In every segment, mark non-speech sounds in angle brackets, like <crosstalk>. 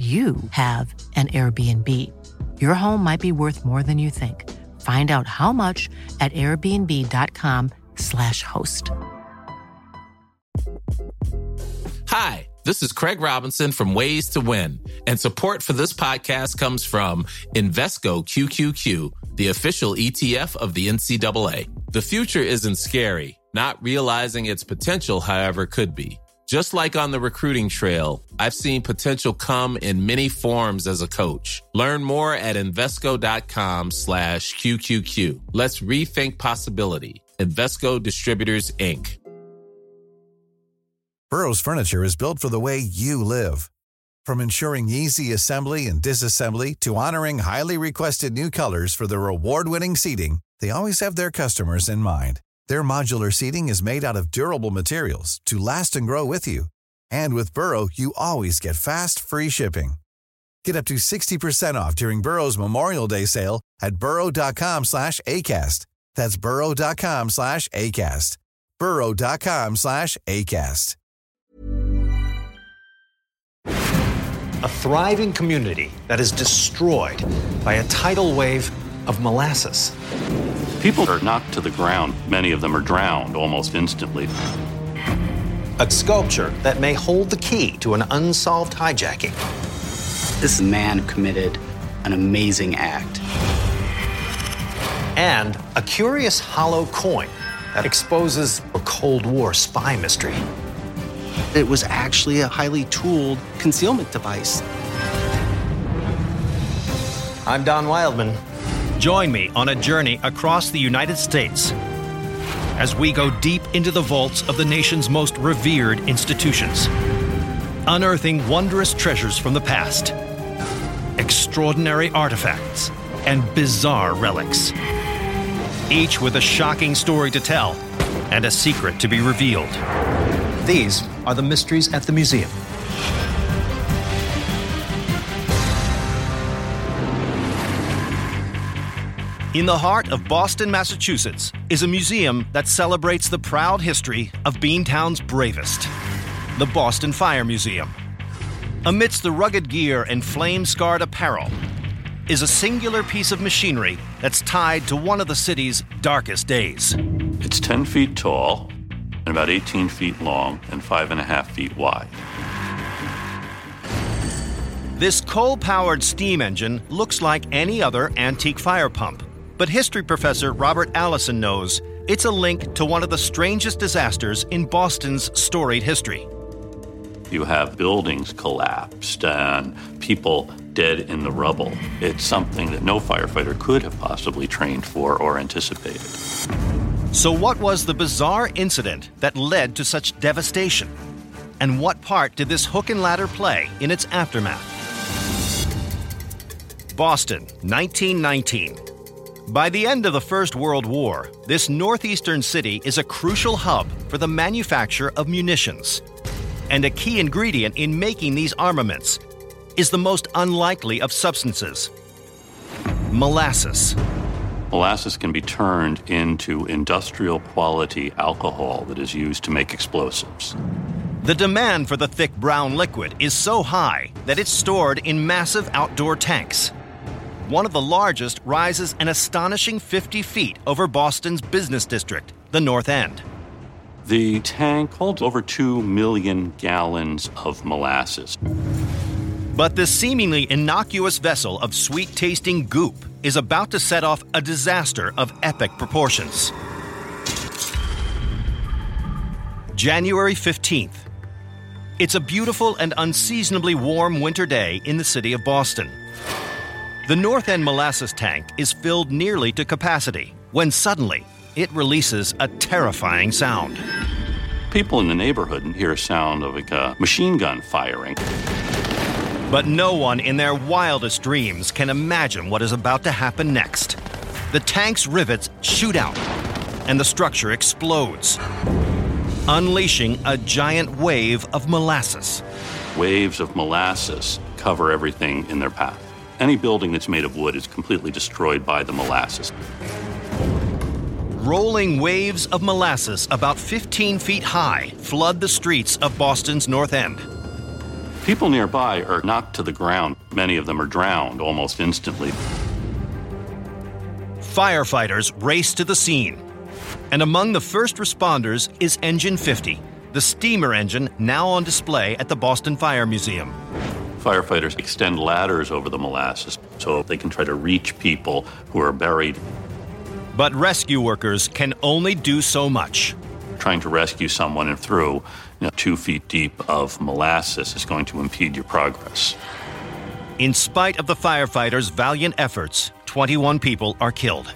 you have an Airbnb. Your home might be worth more than you think. Find out how much at airbnb.com/slash host. Hi, this is Craig Robinson from Ways to Win, and support for this podcast comes from Invesco QQQ, the official ETF of the NCAA. The future isn't scary. Not realizing its potential, however, could be. Just like on the recruiting trail, I've seen potential come in many forms as a coach. Learn more at Invesco.com slash QQQ. Let's rethink possibility. Invesco Distributors, Inc. Burrow's furniture is built for the way you live. From ensuring easy assembly and disassembly to honoring highly requested new colors for their award-winning seating, they always have their customers in mind. Their modular seating is made out of durable materials to last and grow with you. And with Burrow, you always get fast, free shipping. Get up to 60% off during Burrow's Memorial Day sale at burrow.com slash ACAST. That's burrow.com slash ACAST. burrow.com slash ACAST. A thriving community that is destroyed by a tidal wave of molasses. People are knocked to the ground. Many of them are drowned almost instantly. A sculpture that may hold the key to an unsolved hijacking. This man committed an amazing act. And a curious hollow coin that exposes a Cold War spy mystery. It was actually a highly tooled concealment device. I'm Don Wildman. Join me on a journey across the United States as we go deep into the vaults of the nation's most revered institutions, unearthing wondrous treasures from the past, extraordinary artifacts, and bizarre relics, each with a shocking story to tell and a secret to be revealed. These are the mysteries at the museum. In the heart of Boston, Massachusetts, is a museum that celebrates the proud history of Beantown's bravest the Boston Fire Museum. Amidst the rugged gear and flame scarred apparel is a singular piece of machinery that's tied to one of the city's darkest days. It's 10 feet tall and about 18 feet long and 5.5 feet wide. This coal powered steam engine looks like any other antique fire pump. But history professor Robert Allison knows it's a link to one of the strangest disasters in Boston's storied history. You have buildings collapsed and people dead in the rubble. It's something that no firefighter could have possibly trained for or anticipated. So, what was the bizarre incident that led to such devastation? And what part did this hook and ladder play in its aftermath? Boston, 1919. By the end of the First World War, this northeastern city is a crucial hub for the manufacture of munitions. And a key ingredient in making these armaments is the most unlikely of substances molasses. Molasses can be turned into industrial quality alcohol that is used to make explosives. The demand for the thick brown liquid is so high that it's stored in massive outdoor tanks one of the largest rises an astonishing 50 feet over Boston's business district, the North End. The tank holds over 2 million gallons of molasses. But this seemingly innocuous vessel of sweet tasting goop is about to set off a disaster of epic proportions. January 15th. It's a beautiful and unseasonably warm winter day in the city of Boston. The North End molasses tank is filled nearly to capacity when suddenly it releases a terrifying sound. People in the neighborhood hear a sound of like a machine gun firing. But no one in their wildest dreams can imagine what is about to happen next. The tank's rivets shoot out, and the structure explodes, unleashing a giant wave of molasses. Waves of molasses cover everything in their path. Any building that's made of wood is completely destroyed by the molasses. Rolling waves of molasses about 15 feet high flood the streets of Boston's North End. People nearby are knocked to the ground. Many of them are drowned almost instantly. Firefighters race to the scene. And among the first responders is Engine 50, the steamer engine now on display at the Boston Fire Museum. Firefighters extend ladders over the molasses so they can try to reach people who are buried. But rescue workers can only do so much. Trying to rescue someone through you know, two feet deep of molasses is going to impede your progress. In spite of the firefighters' valiant efforts, 21 people are killed.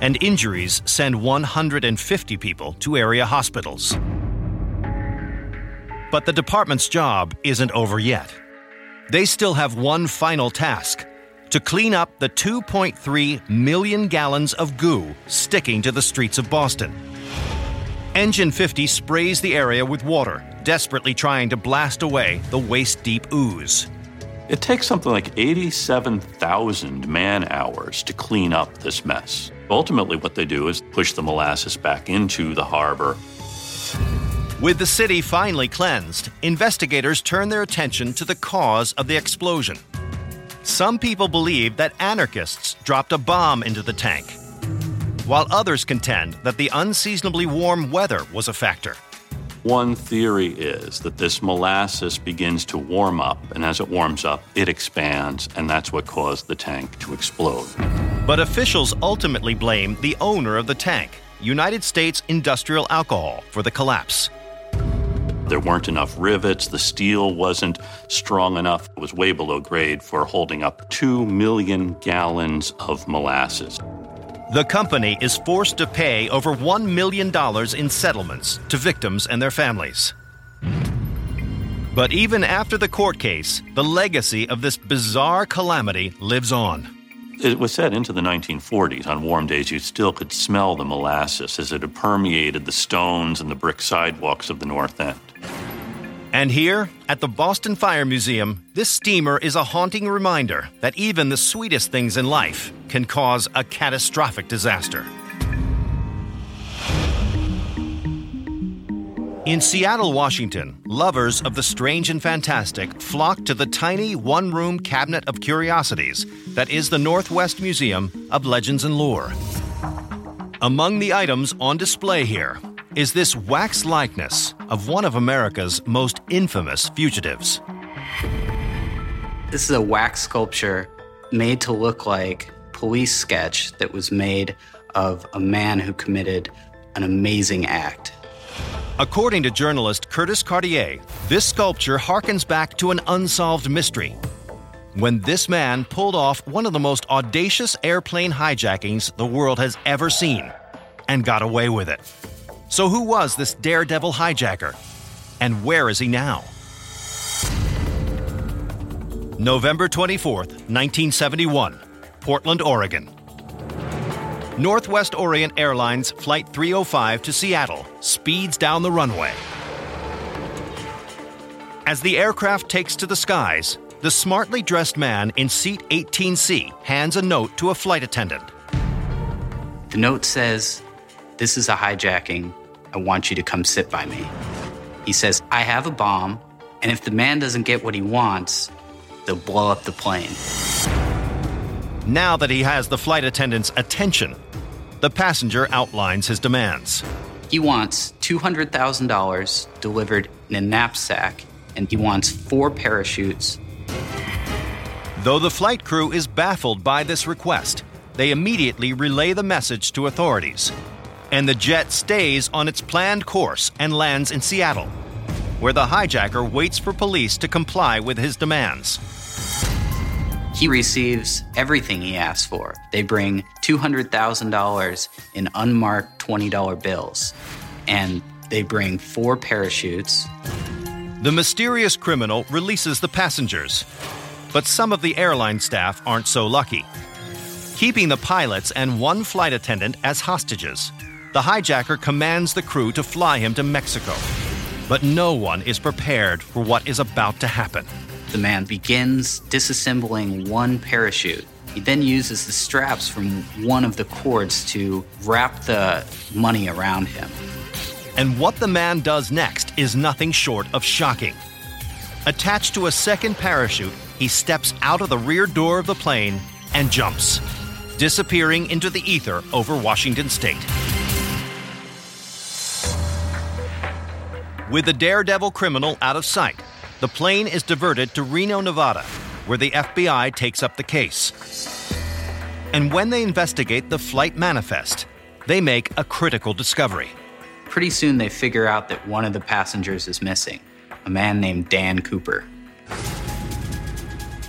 And injuries send 150 people to area hospitals. But the department's job isn't over yet. They still have one final task to clean up the 2.3 million gallons of goo sticking to the streets of Boston. Engine 50 sprays the area with water, desperately trying to blast away the waist deep ooze. It takes something like 87,000 man hours to clean up this mess. Ultimately, what they do is push the molasses back into the harbor. With the city finally cleansed, investigators turn their attention to the cause of the explosion. Some people believe that anarchists dropped a bomb into the tank, while others contend that the unseasonably warm weather was a factor. One theory is that this molasses begins to warm up, and as it warms up, it expands, and that's what caused the tank to explode. But officials ultimately blame the owner of the tank, United States Industrial Alcohol, for the collapse. There weren't enough rivets, the steel wasn't strong enough, it was way below grade for holding up 2 million gallons of molasses. The company is forced to pay over $1 million in settlements to victims and their families. But even after the court case, the legacy of this bizarre calamity lives on. It was said into the 1940s. On warm days, you still could smell the molasses as it had permeated the stones and the brick sidewalks of the North End. And here, at the Boston Fire Museum, this steamer is a haunting reminder that even the sweetest things in life can cause a catastrophic disaster. In Seattle, Washington, lovers of the strange and fantastic flock to the tiny one room cabinet of curiosities that is the Northwest Museum of Legends and Lore. Among the items on display here is this wax likeness of one of America's most infamous fugitives. This is a wax sculpture made to look like police sketch that was made of a man who committed an amazing act. According to journalist Curtis Cartier, this sculpture harkens back to an unsolved mystery. When this man pulled off one of the most audacious airplane hijackings the world has ever seen and got away with it. So, who was this daredevil hijacker? And where is he now? November 24th, 1971, Portland, Oregon. Northwest Orient Airlines Flight 305 to Seattle speeds down the runway. As the aircraft takes to the skies, the smartly dressed man in seat 18C hands a note to a flight attendant. The note says, This is a hijacking. I want you to come sit by me. He says, I have a bomb, and if the man doesn't get what he wants, they'll blow up the plane. Now that he has the flight attendant's attention, the passenger outlines his demands. He wants $200,000 delivered in a knapsack, and he wants four parachutes. Though the flight crew is baffled by this request, they immediately relay the message to authorities. And the jet stays on its planned course and lands in Seattle, where the hijacker waits for police to comply with his demands. He receives everything he asks for. They bring $200,000 in unmarked $20 bills, and they bring four parachutes. The mysterious criminal releases the passengers, but some of the airline staff aren't so lucky. Keeping the pilots and one flight attendant as hostages, the hijacker commands the crew to fly him to Mexico. But no one is prepared for what is about to happen. The man begins disassembling one parachute. He then uses the straps from one of the cords to wrap the money around him. And what the man does next is nothing short of shocking. Attached to a second parachute, he steps out of the rear door of the plane and jumps, disappearing into the ether over Washington state. With the daredevil criminal out of sight, the plane is diverted to Reno, Nevada, where the FBI takes up the case. And when they investigate the flight manifest, they make a critical discovery. Pretty soon, they figure out that one of the passengers is missing a man named Dan Cooper.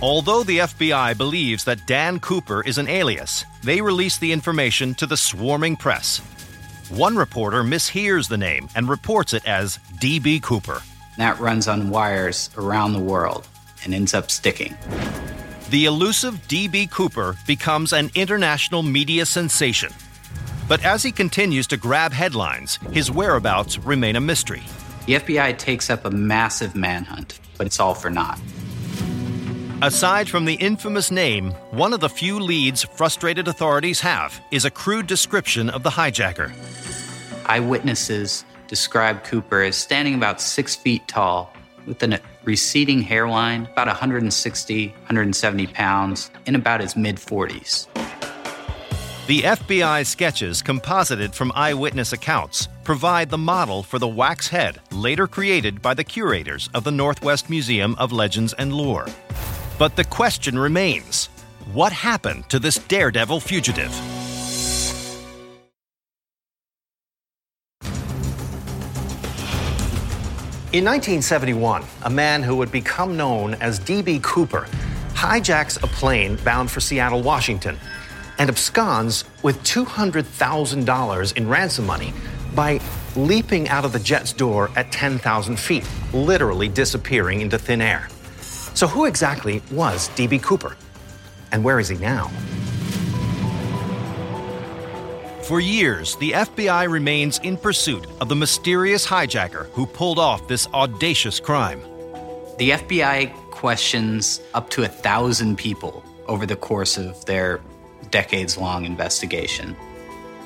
Although the FBI believes that Dan Cooper is an alias, they release the information to the swarming press. One reporter mishears the name and reports it as DB Cooper. That runs on wires around the world and ends up sticking. The elusive DB Cooper becomes an international media sensation. But as he continues to grab headlines, his whereabouts remain a mystery. The FBI takes up a massive manhunt, but it's all for naught. Aside from the infamous name, one of the few leads frustrated authorities have is a crude description of the hijacker. Eyewitnesses describe Cooper as standing about six feet tall, with a receding hairline, about 160, 170 pounds, in about his mid 40s. The FBI sketches composited from eyewitness accounts provide the model for the wax head later created by the curators of the Northwest Museum of Legends and Lore. But the question remains what happened to this daredevil fugitive? In 1971, a man who would become known as D.B. Cooper hijacks a plane bound for Seattle, Washington, and absconds with $200,000 in ransom money by leaping out of the jet's door at 10,000 feet, literally disappearing into thin air. So, who exactly was D.B. Cooper? And where is he now? For years, the FBI remains in pursuit of the mysterious hijacker who pulled off this audacious crime. The FBI questions up to a thousand people over the course of their decades long investigation,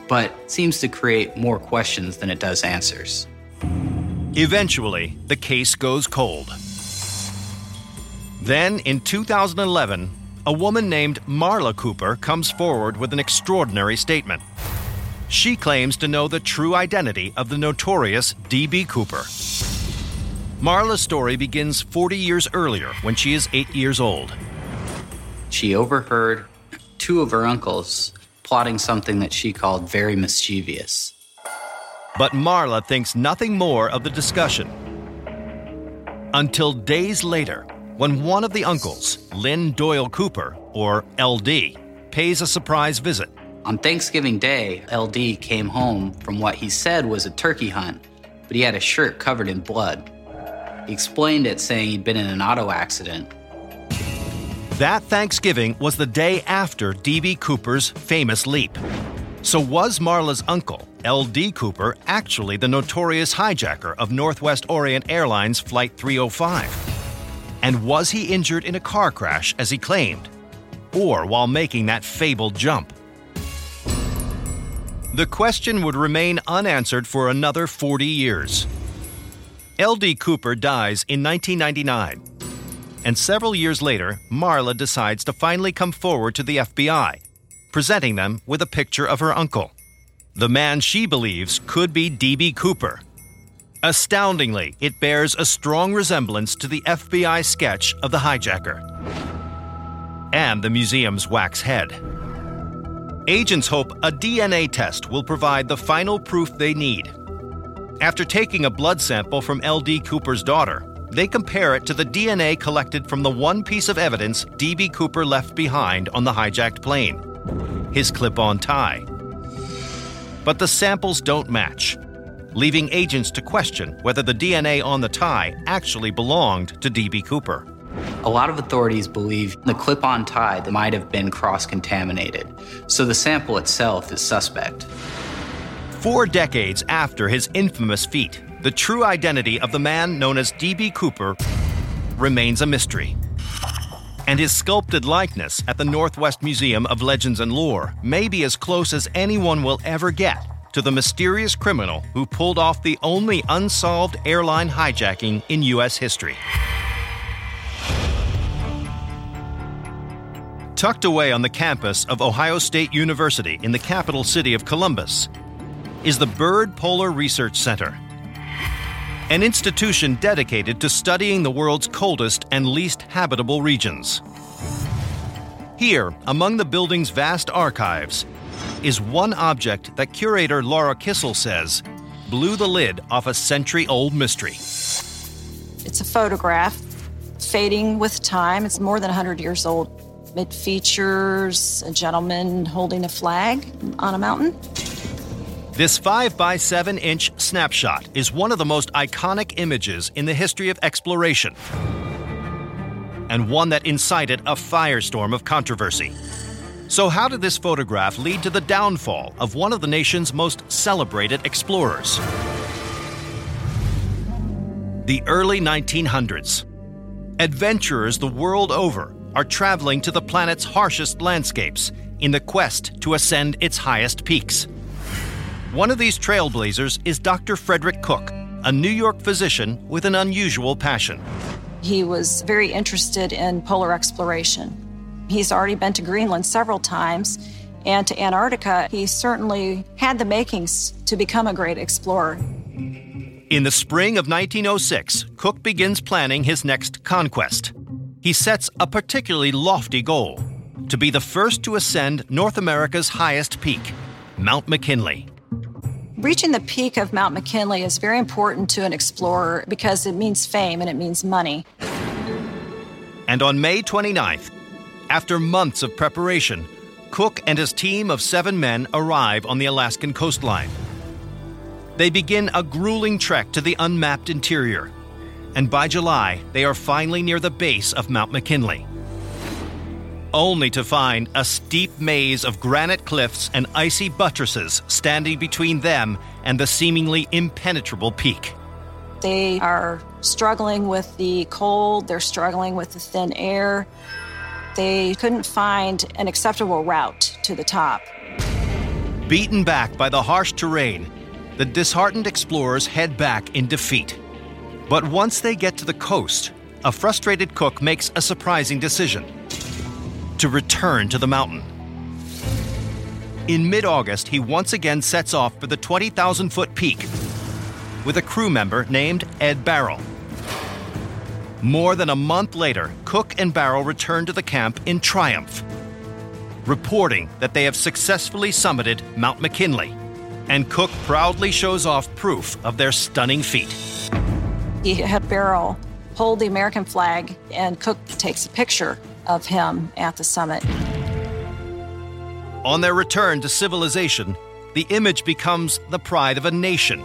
but seems to create more questions than it does answers. Eventually, the case goes cold. Then, in 2011, a woman named Marla Cooper comes forward with an extraordinary statement. She claims to know the true identity of the notorious D.B. Cooper. Marla's story begins 40 years earlier when she is eight years old. She overheard two of her uncles plotting something that she called very mischievous. But Marla thinks nothing more of the discussion. Until days later, when one of the uncles, Lynn Doyle Cooper, or LD, pays a surprise visit. On Thanksgiving Day, LD came home from what he said was a turkey hunt, but he had a shirt covered in blood. He explained it saying he'd been in an auto accident. That Thanksgiving was the day after D.B. Cooper's famous leap. So, was Marla's uncle, L.D. Cooper, actually the notorious hijacker of Northwest Orient Airlines Flight 305? And was he injured in a car crash as he claimed? Or while making that fabled jump? The question would remain unanswered for another 40 years. L.D. Cooper dies in 1999. And several years later, Marla decides to finally come forward to the FBI, presenting them with a picture of her uncle, the man she believes could be D.B. Cooper. Astoundingly, it bears a strong resemblance to the FBI sketch of the hijacker and the museum's wax head. Agents hope a DNA test will provide the final proof they need. After taking a blood sample from L.D. Cooper's daughter, they compare it to the DNA collected from the one piece of evidence D.B. Cooper left behind on the hijacked plane his clip on tie. But the samples don't match. leaving agents to question whether the DNA on the tie actually belonged to D.B. Cooper. A lot of authorities believe the clip on tie might have been cross contaminated, so the sample itself is suspect. Four decades after his infamous feat, the true identity of the man known as D.B. Cooper remains a mystery. And his sculpted likeness at the Northwest Museum of Legends and Lore may be as close as anyone will ever get to the mysterious criminal who pulled off the only unsolved airline hijacking in U.S. history. Tucked away on the campus of Ohio State University in the capital city of Columbus is the Byrd Polar Research Center, an institution dedicated to studying the world's coldest and least habitable regions. Here, among the building's vast archives, is one object that curator Laura Kissel says blew the lid off a century old mystery. It's a photograph, fading with time. It's more than 100 years old. It features a gentleman holding a flag on a mountain. This 5 by 7 inch snapshot is one of the most iconic images in the history of exploration, and one that incited a firestorm of controversy. So, how did this photograph lead to the downfall of one of the nation's most celebrated explorers? The early 1900s. Adventurers the world over are traveling to the planet's harshest landscapes in the quest to ascend its highest peaks. One of these trailblazers is Dr. Frederick Cook, a New York physician with an unusual passion. He was very interested in polar exploration. He's already been to Greenland several times, and to Antarctica, he certainly had the makings to become a great explorer. In the spring of 1906, Cook begins planning his next conquest. He sets a particularly lofty goal to be the first to ascend North America's highest peak, Mount McKinley. Reaching the peak of Mount McKinley is very important to an explorer because it means fame and it means money. And on May 29th, after months of preparation, Cook and his team of seven men arrive on the Alaskan coastline. They begin a grueling trek to the unmapped interior, and by July, they are finally near the base of Mount McKinley. Only to find a steep maze of granite cliffs and icy buttresses standing between them and the seemingly impenetrable peak. They are struggling with the cold, they're struggling with the thin air. They couldn't find an acceptable route to the top. Beaten back by the harsh terrain, the disheartened explorers head back in defeat. But once they get to the coast, a frustrated Cook makes a surprising decision to return to the mountain. In mid August, he once again sets off for the 20,000 foot peak with a crew member named Ed Barrill. More than a month later, Cook and Barrill return to the camp in triumph, reporting that they have successfully summited Mount McKinley, and Cook proudly shows off proof of their stunning feat. He had Barrill hold the American flag, and Cook takes a picture of him at the summit. On their return to civilization, the image becomes the pride of a nation.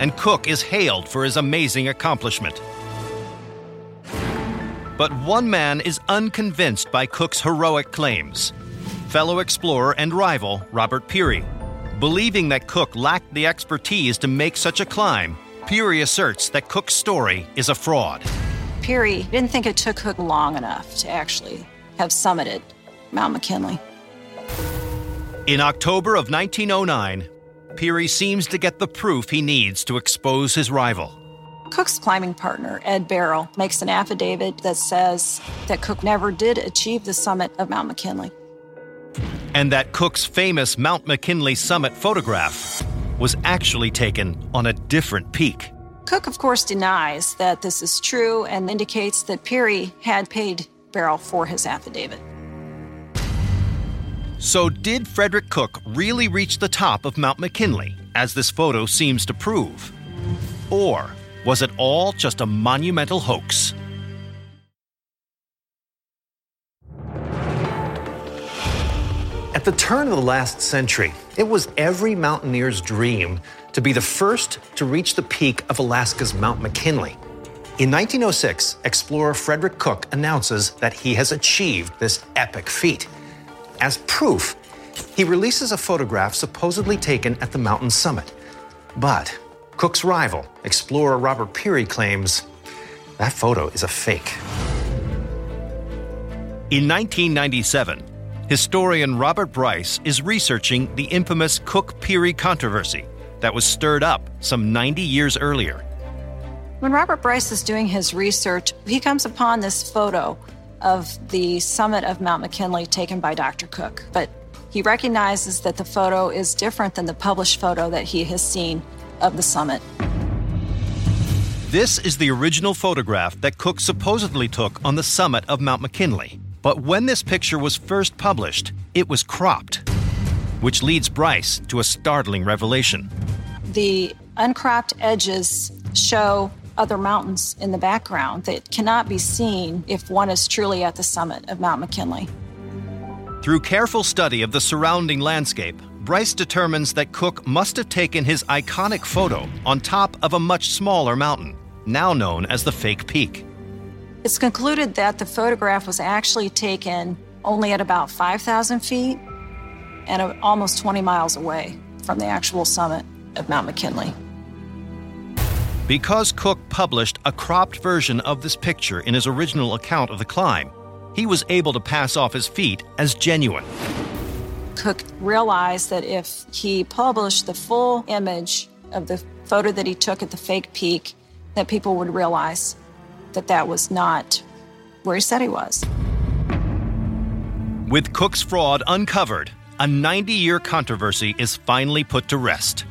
And Cook is hailed for his amazing accomplishment. But one man is unconvinced by Cook's heroic claims fellow explorer and rival Robert Peary. Believing that Cook lacked the expertise to make such a climb, Peary asserts that Cook's story is a fraud. Peary didn't think it took Cook long enough to actually have summited Mount McKinley. In October of 1909, Peary seems to get the proof he needs to expose his rival. Cook's climbing partner, Ed Barrill, makes an affidavit that says that Cook never did achieve the summit of Mount McKinley. And that Cook's famous Mount McKinley summit photograph was actually taken on a different peak. Cook, of course, denies that this is true and indicates that Peary had paid Barrill for his affidavit. So, did Frederick Cook really reach the top of Mount McKinley, as this photo seems to prove? Or was it all just a monumental hoax? At the turn of the last century, it was every mountaineer's dream to be the first to reach the peak of Alaska's Mount McKinley. In 1906, explorer Frederick Cook announces that he has achieved this epic feat. As proof, he releases a photograph supposedly taken at the mountain's summit. But Cook's rival, explorer Robert Peary, claims that photo is a fake. In 1997, historian Robert Bryce is researching the infamous Cook Peary controversy that was stirred up some 90 years earlier. When Robert Bryce is doing his research, he comes upon this photo of the summit of Mount McKinley taken by Dr. Cook. But he recognizes that the photo is different than the published photo that he has seen of the summit. This is the original photograph that Cook supposedly took on the summit of Mount McKinley. But when this picture was first published, it was cropped, which leads Bryce to a startling revelation. The uncropped edges show other mountains in the background that cannot be seen if one is truly at the summit of Mount McKinley. Through careful study of the surrounding landscape, Bryce determines that Cook must have taken his iconic photo on top of a much smaller mountain, now known as the Fake Peak. It's concluded that the photograph was actually taken only at about 5,000 feet and uh, almost 20 miles away from the actual summit of Mount McKinley. Because Cook published a cropped version of this picture in his original account of the climb, he was able to pass off his feat as genuine. Cook realized that if he published the full image of the photo that he took at the fake peak, that people would realize that that was not where he said he was. With Cook's fraud uncovered, a 90 year controversy is finally put to rest.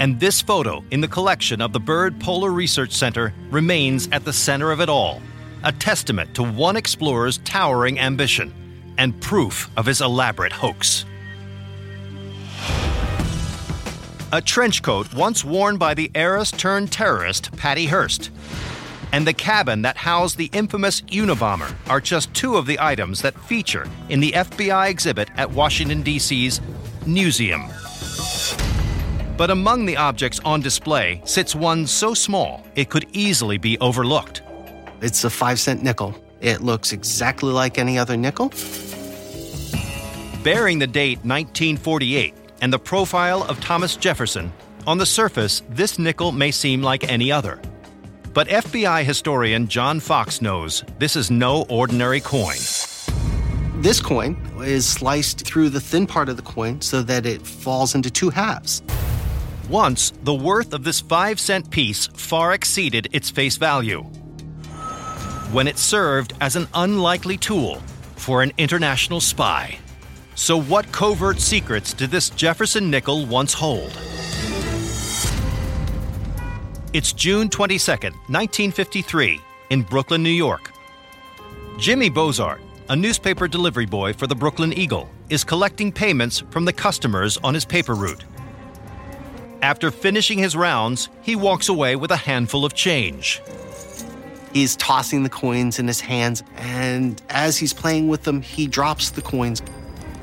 And this photo in the collection of the Byrd Polar Research Center remains at the center of it all, a testament to one explorer's towering ambition and proof of his elaborate hoax. A trench coat once worn by the heiress turned terrorist Patty Hearst, and the cabin that housed the infamous Unabomber are just two of the items that feature in the FBI exhibit at Washington, D.C.'s Newseum. But among the objects on display sits one so small it could easily be overlooked. It's a five cent nickel. It looks exactly like any other nickel. Bearing the date 1948 and the profile of Thomas Jefferson, on the surface, this nickel may seem like any other. But FBI historian John Fox knows this is no ordinary coin. This coin is sliced through the thin part of the coin so that it falls into two halves. Once, the worth of this five cent piece far exceeded its face value. When it served as an unlikely tool for an international spy. So, what covert secrets did this Jefferson nickel once hold? It's June 22, 1953, in Brooklyn, New York. Jimmy Bozart, a newspaper delivery boy for the Brooklyn Eagle, is collecting payments from the customers on his paper route. After finishing his rounds, he walks away with a handful of change. He's tossing the coins in his hands, and as he's playing with them, he drops the coins.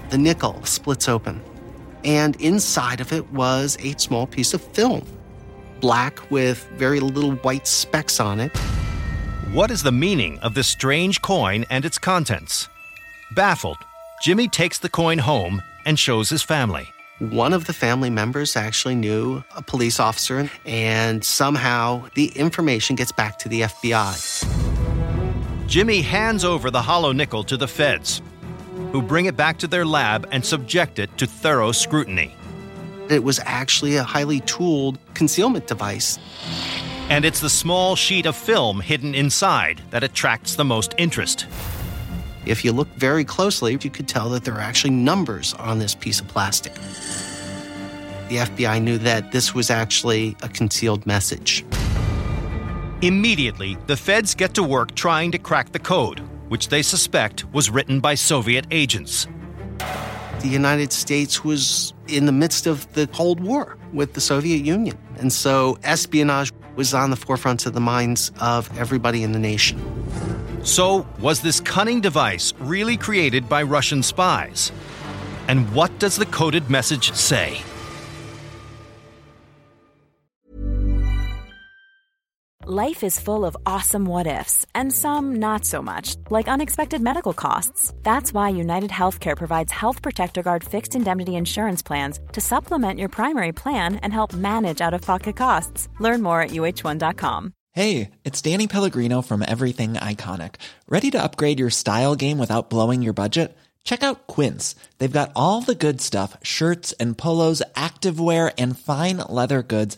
The nickel splits open, and inside of it was a small piece of film, black with very little white specks on it. What is the meaning of this strange coin and its contents? Baffled, Jimmy takes the coin home and shows his family. One of the family members actually knew a police officer, and somehow the information gets back to the FBI. Jimmy hands over the hollow nickel to the feds, who bring it back to their lab and subject it to thorough scrutiny. It was actually a highly tooled concealment device. And it's the small sheet of film hidden inside that attracts the most interest. If you look very closely, you could tell that there are actually numbers on this piece of plastic. The FBI knew that this was actually a concealed message. Immediately, the feds get to work trying to crack the code, which they suspect was written by Soviet agents. The United States was in the midst of the Cold War with the Soviet Union. And so espionage was on the forefront of the minds of everybody in the nation. So, was this cunning device really created by Russian spies? And what does the coded message say? Life is full of awesome what ifs, and some not so much, like unexpected medical costs. That's why United Healthcare provides Health Protector Guard fixed indemnity insurance plans to supplement your primary plan and help manage out of pocket costs. Learn more at uh1.com. Hey, it's Danny Pellegrino from Everything Iconic. Ready to upgrade your style game without blowing your budget? Check out Quince. They've got all the good stuff shirts and polos, activewear, and fine leather goods,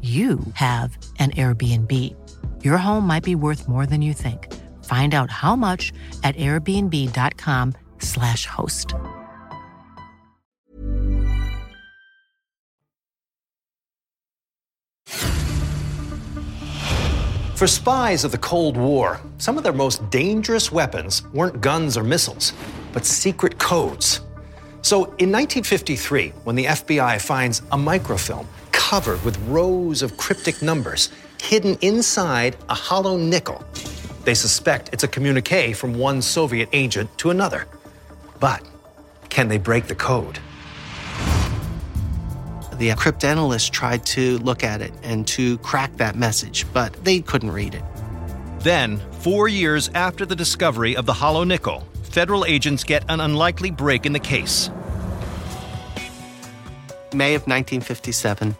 you have an Airbnb. Your home might be worth more than you think. Find out how much at airbnb.com/slash host. For spies of the Cold War, some of their most dangerous weapons weren't guns or missiles, but secret codes. So in 1953, when the FBI finds a microfilm covered with rows of cryptic numbers hidden inside a hollow nickel, they suspect it's a communique from one Soviet agent to another. But can they break the code? The cryptanalysts tried to look at it and to crack that message, but they couldn't read it. Then, four years after the discovery of the hollow nickel, federal agents get an unlikely break in the case. May of 1957,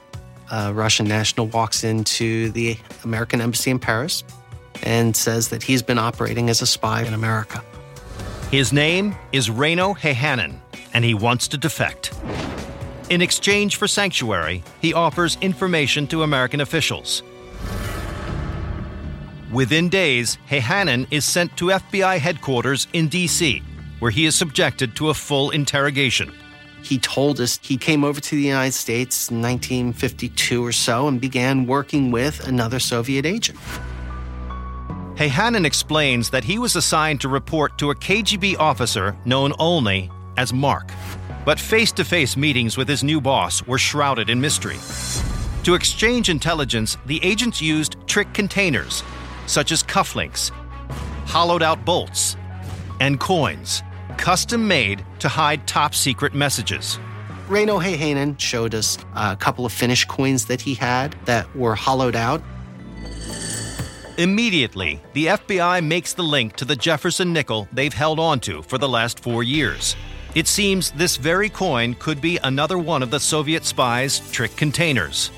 a Russian national walks into the American embassy in Paris and says that he's been operating as a spy in America. His name is Reino Hayhanen, and he wants to defect. In exchange for sanctuary, he offers information to American officials. Within days, Hayhanen is sent to FBI headquarters in D.C., where he is subjected to a full interrogation. He told us he came over to the United States in 1952 or so and began working with another Soviet agent. Hayhanen explains that he was assigned to report to a KGB officer known only as Mark. But face to face meetings with his new boss were shrouded in mystery. To exchange intelligence, the agents used trick containers, such as cufflinks, hollowed out bolts, and coins, custom made to hide top secret messages. Reino Hayhanen showed us a couple of finished coins that he had that were hollowed out. Immediately, the FBI makes the link to the Jefferson nickel they've held onto for the last four years. It seems this very coin could be another one of the Soviet spies' trick containers.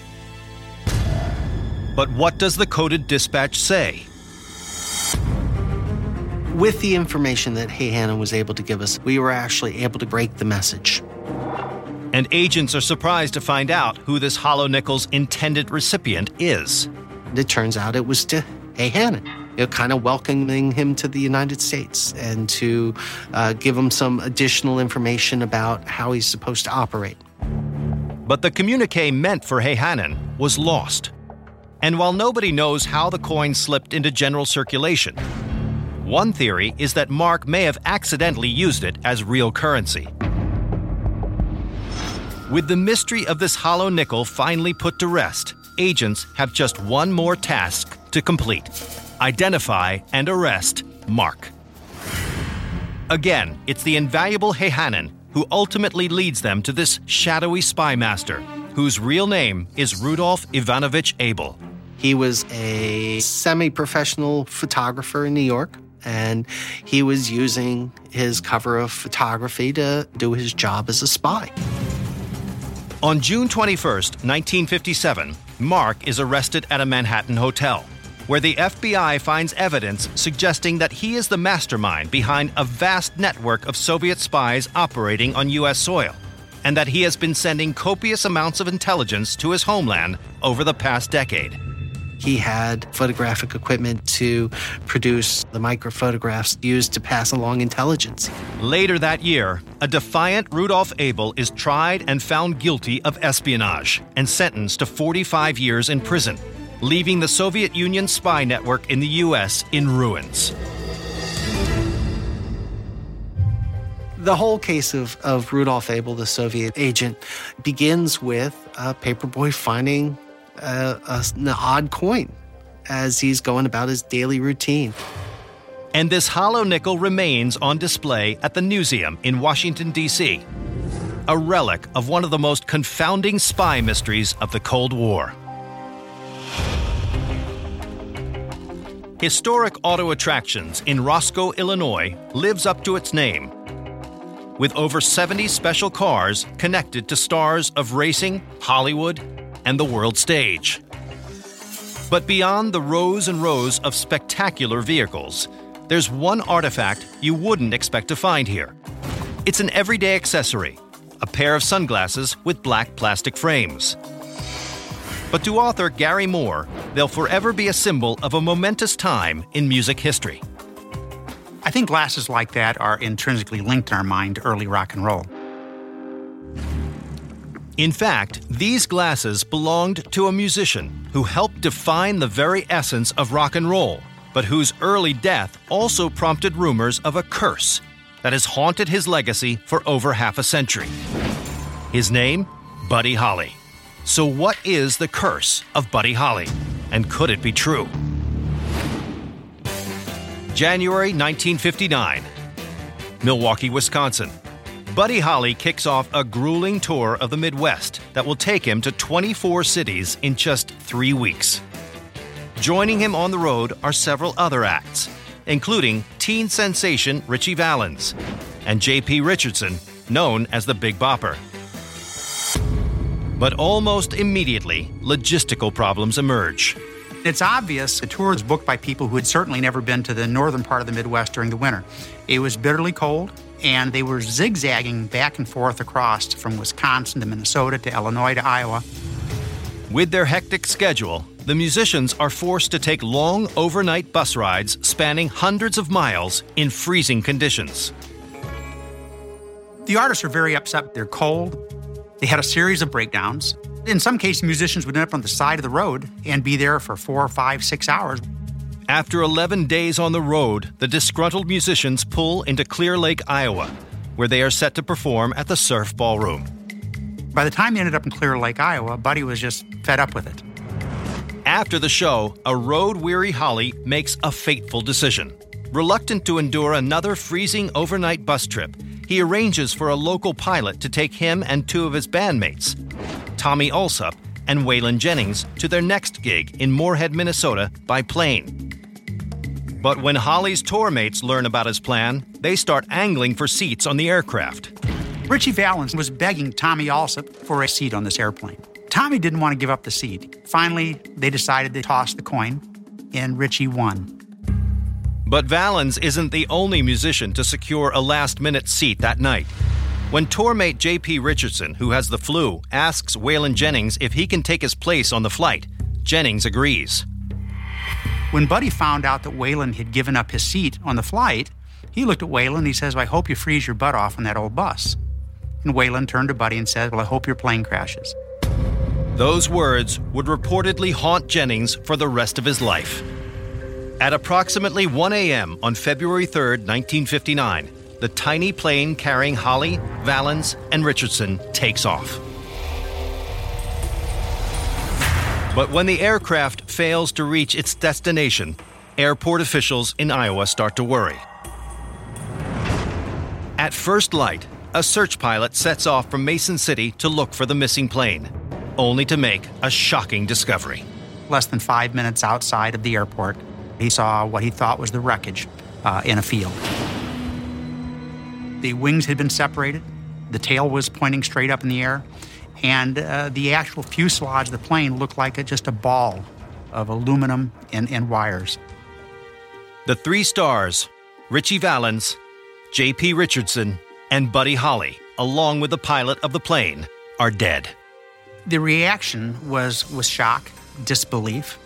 But what does the coded dispatch say? With the information that Hayhanen was able to give us, we were actually able to break the message. And agents are surprised to find out who this hollow nickel's intended recipient is. It turns out it was to Hayhanen, you know, kind of welcoming him to the United States and to uh, give him some additional information about how he's supposed to operate. But the communique meant for Hayhanen was lost. And while nobody knows how the coin slipped into general circulation, one theory is that Mark may have accidentally used it as real currency. With the mystery of this hollow nickel finally put to rest, agents have just one more task to complete identify and arrest Mark. Again, it's the invaluable Hayhanen who ultimately leads them to this shadowy spy master, whose real name is Rudolf Ivanovich Abel. He was a semi professional photographer in New York, and he was using his cover of photography to do his job as a spy. On June 21st, 1957, Mark is arrested at a Manhattan hotel, where the FBI finds evidence suggesting that he is the mastermind behind a vast network of Soviet spies operating on U.S. soil, and that he has been sending copious amounts of intelligence to his homeland over the past decade. He had photographic equipment to produce the microphotographs used to pass along intelligence. Later that year, a defiant Rudolph Abel is tried and found guilty of espionage and sentenced to 45 years in prison, leaving the Soviet Union spy network in the U.S. in ruins. The whole case of, of Rudolph Abel, the Soviet agent, begins with a paperboy finding a, an odd coin as he's going about his daily routine. And this hollow nickel remains on display at the Newseum in Washington, D.C., a relic of one of the most confounding spy mysteries of the Cold War. Historic Auto Attractions in Roscoe, Illinois lives up to its name. With over 70 special cars connected to stars of racing, Hollywood, and the world stage. But beyond the rows and rows of spectacular vehicles, there's one artifact you wouldn't expect to find here. It's an everyday accessory, a pair of sunglasses with black plastic frames. But to author Gary Moore, they'll forever be a symbol of a momentous time in music history. I think glasses like that are intrinsically linked in our mind to early rock and roll. In fact, these glasses belonged to a musician who helped define the very essence of rock and roll, but whose early death also prompted rumors of a curse that has haunted his legacy for over half a century. His name? Buddy Holly. So, what is the curse of Buddy Holly? And could it be true? January 1959, Milwaukee, Wisconsin. Buddy Holly kicks off a grueling tour of the Midwest that will take him to 24 cities in just three weeks. Joining him on the road are several other acts, including teen sensation Ritchie Valens and J.P. Richardson, known as the Big Bopper. But almost immediately, logistical problems emerge. It's obvious the tour was booked by people who had certainly never been to the northern part of the Midwest during the winter. It was bitterly cold, and they were zigzagging back and forth across from Wisconsin to Minnesota to Illinois to Iowa. With their hectic schedule, the musicians are forced to take long overnight bus rides spanning hundreds of miles in freezing conditions. The artists are very upset. They're cold. They had a series of breakdowns. In some cases, musicians would end up on the side of the road and be there for four, five, six hours. After 11 days on the road, the disgruntled musicians pull into Clear Lake, Iowa, where they are set to perform at the Surf Ballroom. By the time they ended up in Clear Lake, Iowa, Buddy was just fed up with it. After the show, a road weary Holly makes a fateful decision. Reluctant to endure another freezing overnight bus trip, he arranges for a local pilot to take him and two of his bandmates, Tommy Allsup and Waylon Jennings, to their next gig in Moorhead, Minnesota by plane. But when Holly's tour mates learn about his plan, they start angling for seats on the aircraft. Ritchie Valens was begging Tommy Allsup for a seat on this airplane. Tommy didn't want to give up the seat. Finally, they decided to toss the coin, and Ritchie won. But Valens isn't the only musician to secure a last minute seat that night. When tourmate J.P. Richardson, who has the flu, asks Waylon Jennings if he can take his place on the flight, Jennings agrees. When Buddy found out that Waylon had given up his seat on the flight, he looked at Waylon and he says, I hope you freeze your butt off on that old bus. And Waylon turned to Buddy and said, Well, I hope your plane crashes. Those words would reportedly haunt Jennings for the rest of his life. At approximately 1 a.m. on February 3, 1959, the tiny plane carrying Holly, Valens, and Richardson takes off. But when the aircraft fails to reach its destination, airport officials in Iowa start to worry. At first light, a search pilot sets off from Mason City to look for the missing plane, only to make a shocking discovery. Less than five minutes outside of the airport, he saw what he thought was the wreckage uh, in a field. The wings had been separated, the tail was pointing straight up in the air, and uh, the actual fuselage of the plane looked like a, just a ball of aluminum and, and wires. The three stars Ritchie Valens, J.P. Richardson, and Buddy Holly, along with the pilot of the plane, are dead. The reaction was, was shock, disbelief.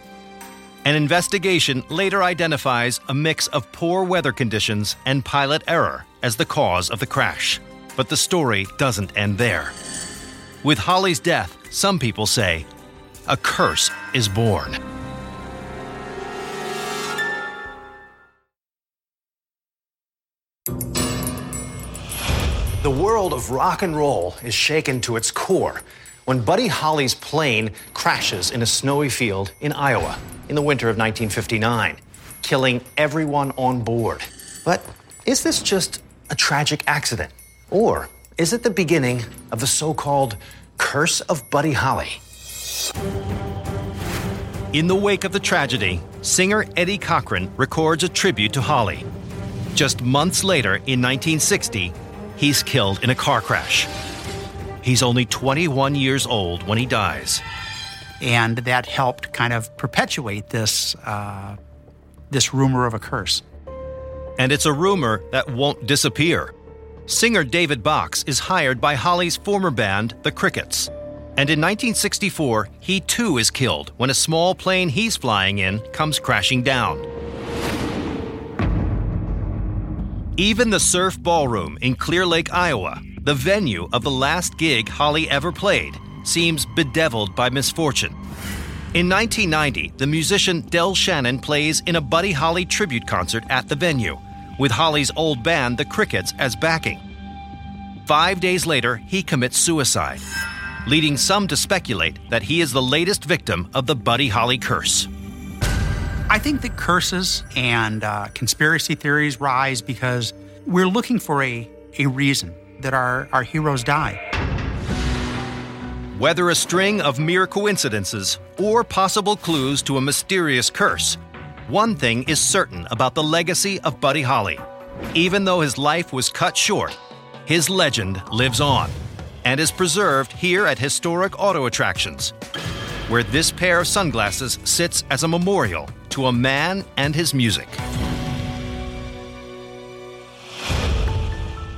An investigation later identifies a mix of poor weather conditions and pilot error as the cause of the crash. But the story doesn't end there. With Holly's death, some people say, a curse is born. The world of rock and roll is shaken to its core when Buddy Holly's plane crashes in a snowy field in Iowa in the winter of 1959, killing everyone on board. But is this just a tragic accident? Or is it the beginning of the so called curse of Buddy Holly? In the wake of the tragedy, singer Eddie Cochran records a tribute to Holly. Just months later, in 1960, he's killed in a car crash. He's only 21 years old when he dies. And that helped kind of perpetuate this, uh, this rumor of a curse. And it's a rumor that won't disappear. Singer David Box is hired by Holly's former band, the Crickets. And in 1964, he too is killed when a small plane he's flying in comes crashing down. Even the Surf Ballroom in Clear Lake, Iowa, the venue of the last gig Holly ever played, seems bedeviled by misfortune. In 1990, the musician Del Shannon plays in a Buddy Holly tribute concert at the venue, with Holly's old band, the Crickets, as backing. Five days later, he commits suicide, leading some to speculate that he is the latest victim of the Buddy Holly curse. I think that curses and uh, conspiracy theories rise because we're looking for a, a reason that our, our heroes die. Whether a string of mere coincidences or possible clues to a mysterious curse, one thing is certain about the legacy of Buddy Holly. Even though his life was cut short, his legend lives on and is preserved here at historic auto attractions, where this pair of sunglasses sits as a memorial to a man and his music.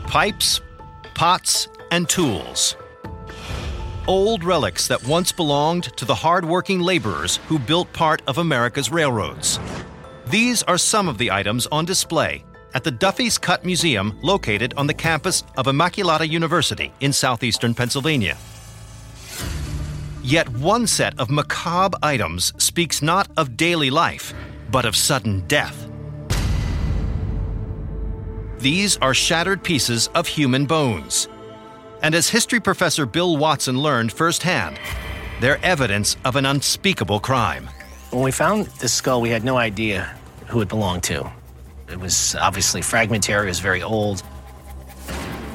Pipes, pots, and tools. Old relics that once belonged to the hard-working laborers who built part of America's railroads. These are some of the items on display at the Duffy's Cut Museum located on the campus of Immaculata University in southeastern Pennsylvania. Yet one set of macabre items speaks not of daily life, but of sudden death. These are shattered pieces of human bones. And as history professor Bill Watson learned firsthand, they're evidence of an unspeakable crime. When we found this skull, we had no idea who it belonged to. It was obviously fragmentary, it was very old.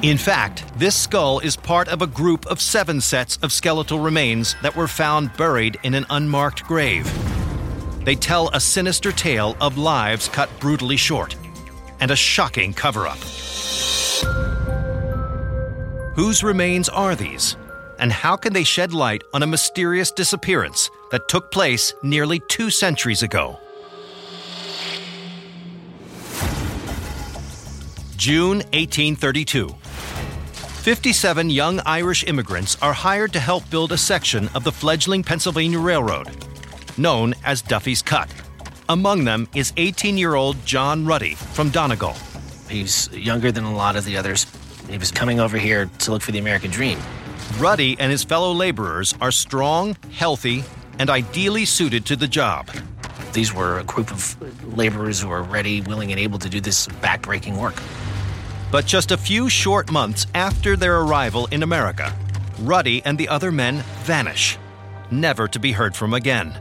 In fact, this skull is part of a group of seven sets of skeletal remains that were found buried in an unmarked grave. They tell a sinister tale of lives cut brutally short and a shocking cover up. Whose remains are these? And how can they shed light on a mysterious disappearance that took place nearly two centuries ago? June 1832. 57 young Irish immigrants are hired to help build a section of the fledgling Pennsylvania Railroad, known as Duffy's Cut. Among them is 18 year old John Ruddy from Donegal. He's younger than a lot of the others. He was coming over here to look for the American dream. Ruddy and his fellow laborers are strong, healthy, and ideally suited to the job. These were a group of laborers who were ready, willing, and able to do this backbreaking work. But just a few short months after their arrival in America, Ruddy and the other men vanish, never to be heard from again.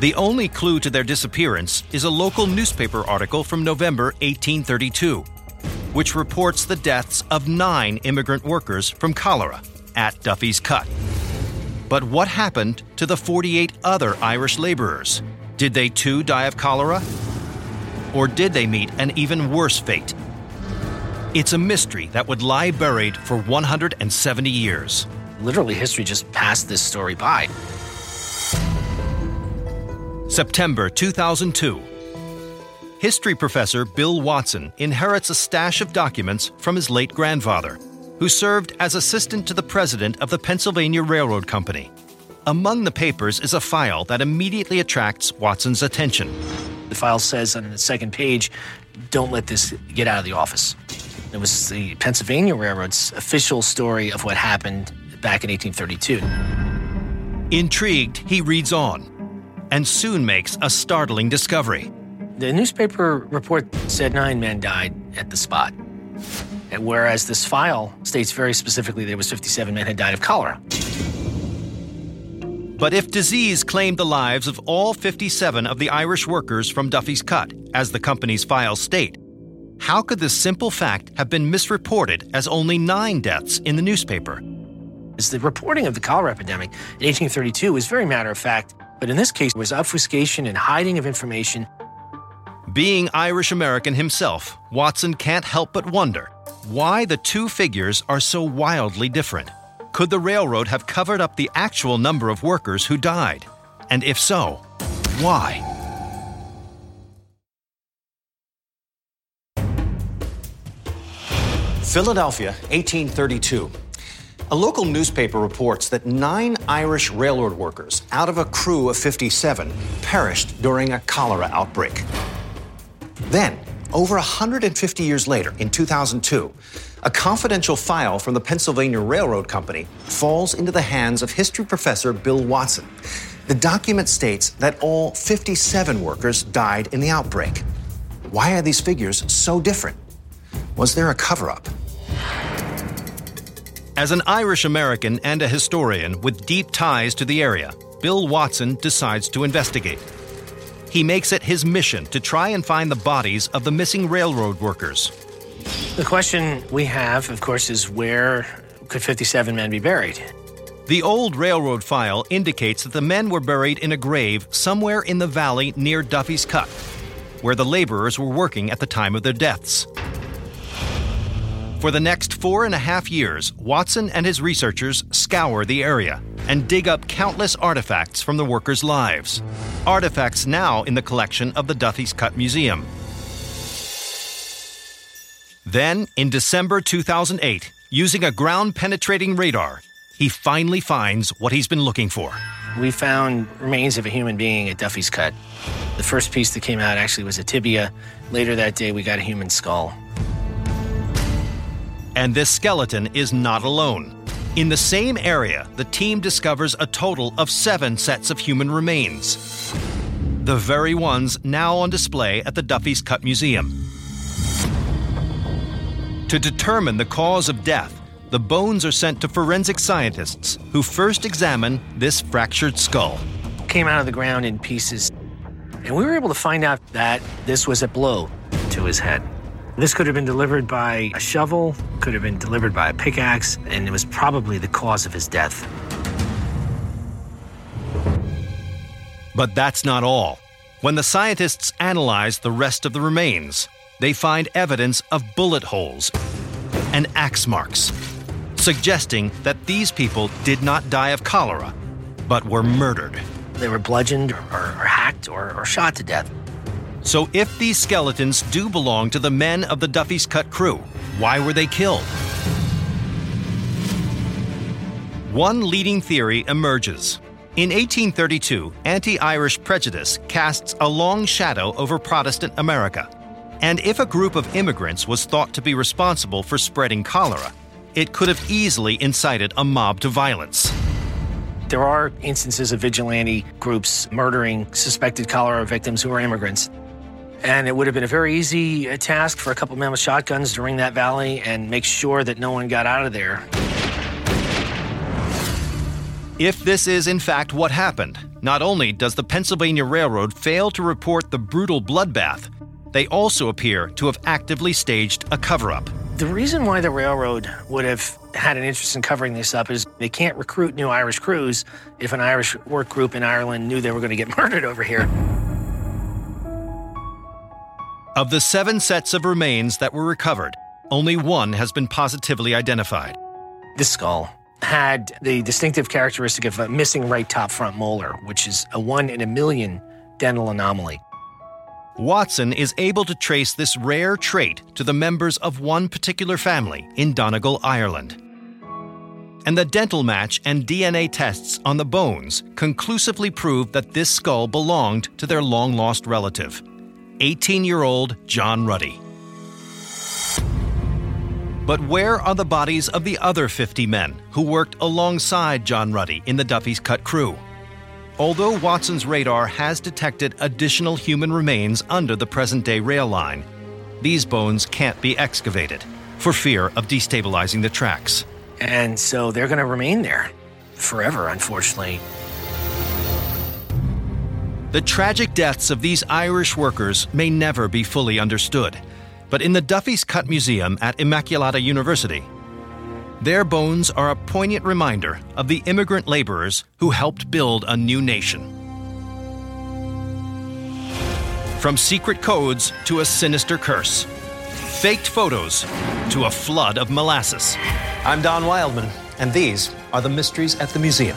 The only clue to their disappearance is a local newspaper article from November 1832. Which reports the deaths of nine immigrant workers from cholera at Duffy's Cut. But what happened to the 48 other Irish laborers? Did they too die of cholera? Or did they meet an even worse fate? It's a mystery that would lie buried for 170 years. Literally, history just passed this story by. September 2002. History professor Bill Watson inherits a stash of documents from his late grandfather, who served as assistant to the president of the Pennsylvania Railroad Company. Among the papers is a file that immediately attracts Watson's attention. The file says on the second page, don't let this get out of the office. It was the Pennsylvania Railroad's official story of what happened back in 1832. Intrigued, he reads on and soon makes a startling discovery. The newspaper report said nine men died at the spot, and whereas this file states very specifically there was 57 men had died of cholera. But if disease claimed the lives of all 57 of the Irish workers from Duffy's Cut, as the company's files state, how could this simple fact have been misreported as only nine deaths in the newspaper? As the reporting of the cholera epidemic in 1832 was very matter of fact, but in this case it was obfuscation and hiding of information. Being Irish American himself, Watson can't help but wonder why the two figures are so wildly different. Could the railroad have covered up the actual number of workers who died? And if so, why? Philadelphia, 1832. A local newspaper reports that nine Irish railroad workers out of a crew of 57 perished during a cholera outbreak. Then, over 150 years later, in 2002, a confidential file from the Pennsylvania Railroad Company falls into the hands of history professor Bill Watson. The document states that all 57 workers died in the outbreak. Why are these figures so different? Was there a cover up? As an Irish American and a historian with deep ties to the area, Bill Watson decides to investigate. He makes it his mission to try and find the bodies of the missing railroad workers. The question we have, of course, is where could 57 men be buried? The old railroad file indicates that the men were buried in a grave somewhere in the valley near Duffy's Cut, where the laborers were working at the time of their deaths. For the next four and a half years, Watson and his researchers scour the area and dig up countless artifacts from the workers' lives. Artifacts now in the collection of the Duffy's Cut Museum. Then, in December 2008, using a ground penetrating radar, he finally finds what he's been looking for. We found remains of a human being at Duffy's Cut. The first piece that came out actually was a tibia. Later that day, we got a human skull. And this skeleton is not alone. In the same area, the team discovers a total of seven sets of human remains. The very ones now on display at the Duffy's Cut Museum. To determine the cause of death, the bones are sent to forensic scientists who first examine this fractured skull. Came out of the ground in pieces, and we were able to find out that this was a blow to his head. This could have been delivered by a shovel, could have been delivered by a pickaxe, and it was probably the cause of his death. But that's not all. When the scientists analyze the rest of the remains, they find evidence of bullet holes and axe marks, suggesting that these people did not die of cholera, but were murdered. They were bludgeoned or, or hacked or, or shot to death. So, if these skeletons do belong to the men of the Duffy's Cut crew, why were they killed? One leading theory emerges. In 1832, anti Irish prejudice casts a long shadow over Protestant America. And if a group of immigrants was thought to be responsible for spreading cholera, it could have easily incited a mob to violence. There are instances of vigilante groups murdering suspected cholera victims who are immigrants. And it would have been a very easy uh, task for a couple men with shotguns to ring that valley and make sure that no one got out of there. If this is in fact what happened, not only does the Pennsylvania Railroad fail to report the brutal bloodbath, They also appear to have actively staged a cover up. The reason why the railroad would have had an interest in covering this up is they can't recruit new Irish crews if an Irish work group in Ireland knew they were going to get <laughs> murdered over here. Of the seven sets of remains that were recovered, only one has been positively identified. This skull had the distinctive characteristic of a missing right top front molar, which is a one in a million dental anomaly. Watson is able to trace this rare trait to the members of one particular family in Donegal, Ireland. And the dental match and DNA tests on the bones conclusively prove that this skull belonged to their long lost relative, 18 year old John Ruddy. But where are the bodies of the other 50 men who worked alongside John Ruddy in the Duffy's Cut crew? Although Watson's radar has detected additional human remains under the present day rail line, these bones can't be excavated for fear of destabilizing the tracks. And so they're going to remain there forever, unfortunately. The tragic deaths of these Irish workers may never be fully understood, but in the Duffy's Cut Museum at Immaculata University, their bones are a poignant reminder of the immigrant laborers who helped build a new nation. From secret codes to a sinister curse, faked photos to a flood of molasses. I'm Don Wildman, and these are the mysteries at the museum.